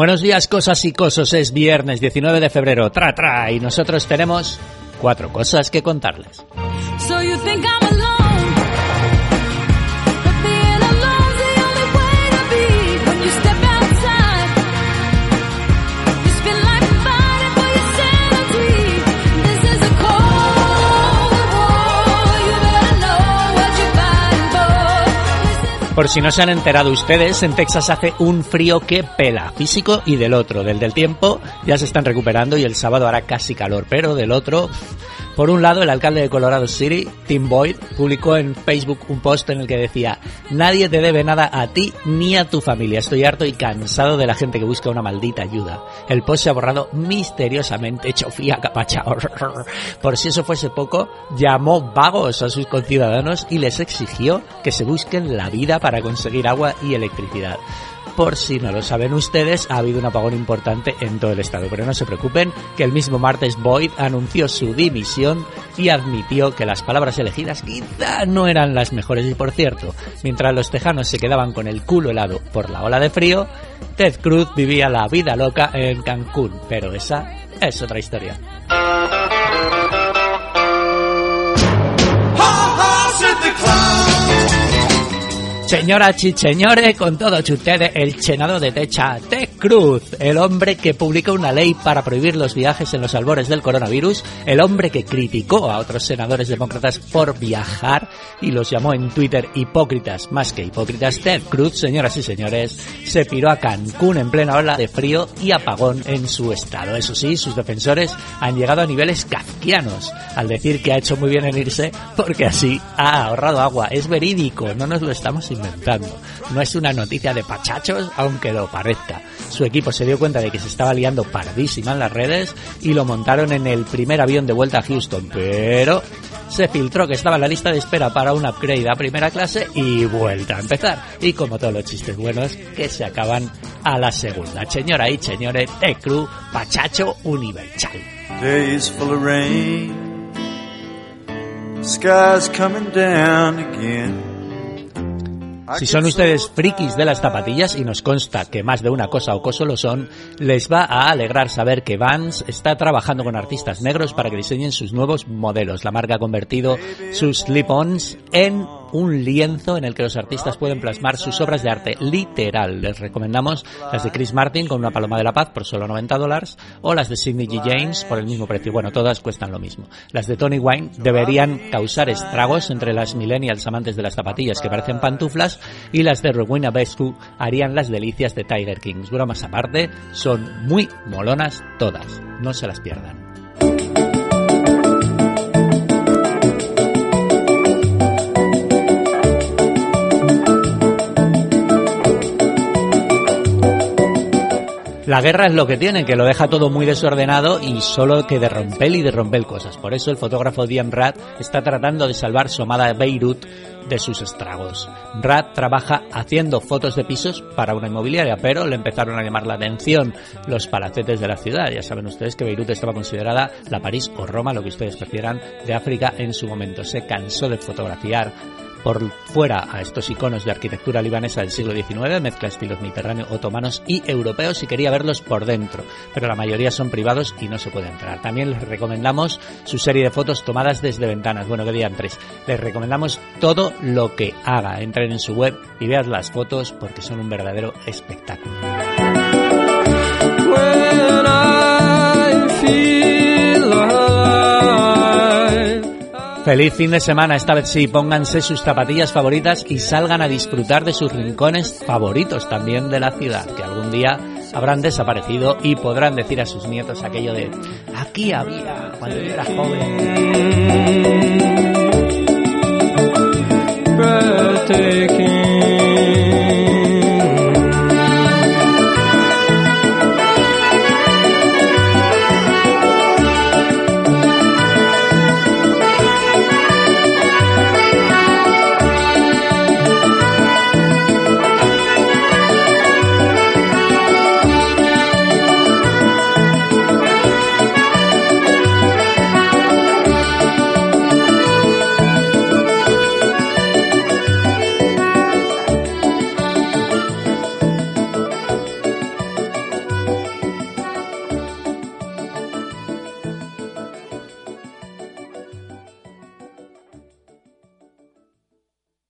Buenos días, cosas y cosos. Es viernes 19 de febrero. Tra, tra. Y nosotros tenemos cuatro cosas que contarles. So you think I'm Por si no se han enterado ustedes, en Texas hace un frío que pela, físico y del otro. Del del tiempo ya se están recuperando y el sábado hará casi calor, pero del otro... Por un lado, el alcalde de Colorado City, Tim Boyd, publicó en Facebook un post en el que decía Nadie te debe nada a ti ni a tu familia. Estoy harto y cansado de la gente que busca una maldita ayuda. El post se ha borrado misteriosamente, chofía capachao. Por si eso fuese poco, llamó vagos a sus conciudadanos y les exigió que se busquen la vida para conseguir agua y electricidad. Por si no lo saben ustedes, ha habido un apagón importante en todo el estado, pero no se preocupen que el mismo martes Boyd anunció su dimisión y admitió que las palabras elegidas quizá no eran las mejores. Y por cierto, mientras los tejanos se quedaban con el culo helado por la ola de frío, Ted Cruz vivía la vida loca en Cancún, pero esa es otra historia. Señora Chicheñore, con todos ustedes, el chenado de techa, Ted Cruz, el hombre que publicó una ley para prohibir los viajes en los albores del coronavirus, el hombre que criticó a otros senadores demócratas por viajar y los llamó en Twitter hipócritas, más que hipócritas, Ted Cruz, señoras y señores, se piró a Cancún en plena ola de frío y apagón en su estado. Eso sí, sus defensores han llegado a niveles kafkianos al decir que ha hecho muy bien en irse porque así ha ahorrado agua. Es verídico, no nos lo estamos No es una noticia de pachachos, aunque lo parezca. Su equipo se dio cuenta de que se estaba liando pardísima en las redes y lo montaron en el primer avión de vuelta a Houston, pero se filtró que estaba en la lista de espera para un upgrade a primera clase y vuelta a empezar. Y como todos los chistes buenos, que se acaban a la segunda. Señora y señores, de Cruz, Pachacho Universal. Si son ustedes frikis de las zapatillas, y nos consta que más de una cosa o coso lo son, les va a alegrar saber que Vans está trabajando con artistas negros para que diseñen sus nuevos modelos. La marca ha convertido sus slip-ons en un lienzo en el que los artistas pueden plasmar sus obras de arte literal. Les recomendamos las de Chris Martin con una paloma de la paz por solo 90 dólares o las de Sidney G. James por el mismo precio. Bueno, todas cuestan lo mismo. Las de Tony Wine deberían causar estragos entre las millennials amantes de las zapatillas que parecen pantuflas y las de Rowena Bescu harían las delicias de Tiger Kings. Bromas aparte, son muy molonas todas. No se las pierdan. La guerra es lo que tiene, que lo deja todo muy desordenado y solo que de romper y de romper cosas. Por eso el fotógrafo Diane Rad está tratando de salvar su amada Beirut de sus estragos. Rad trabaja haciendo fotos de pisos para una inmobiliaria, pero le empezaron a llamar la atención los palacetes de la ciudad. Ya saben ustedes que Beirut estaba considerada la París o Roma, lo que ustedes prefieran, de África en su momento. Se cansó de fotografiar por fuera a estos iconos de arquitectura libanesa del siglo XIX, mezcla estilos mediterráneos, otomanos y europeos y quería verlos por dentro, pero la mayoría son privados y no se puede entrar. También les recomendamos su serie de fotos tomadas desde ventanas, bueno, que digan tres. Les recomendamos todo lo que haga. Entren en su web y vean las fotos porque son un verdadero espectáculo. Feliz fin de semana, esta vez sí, pónganse sus zapatillas favoritas y salgan a disfrutar de sus rincones favoritos también de la ciudad, que algún día habrán desaparecido y podrán decir a sus nietos aquello de aquí había cuando yo era joven.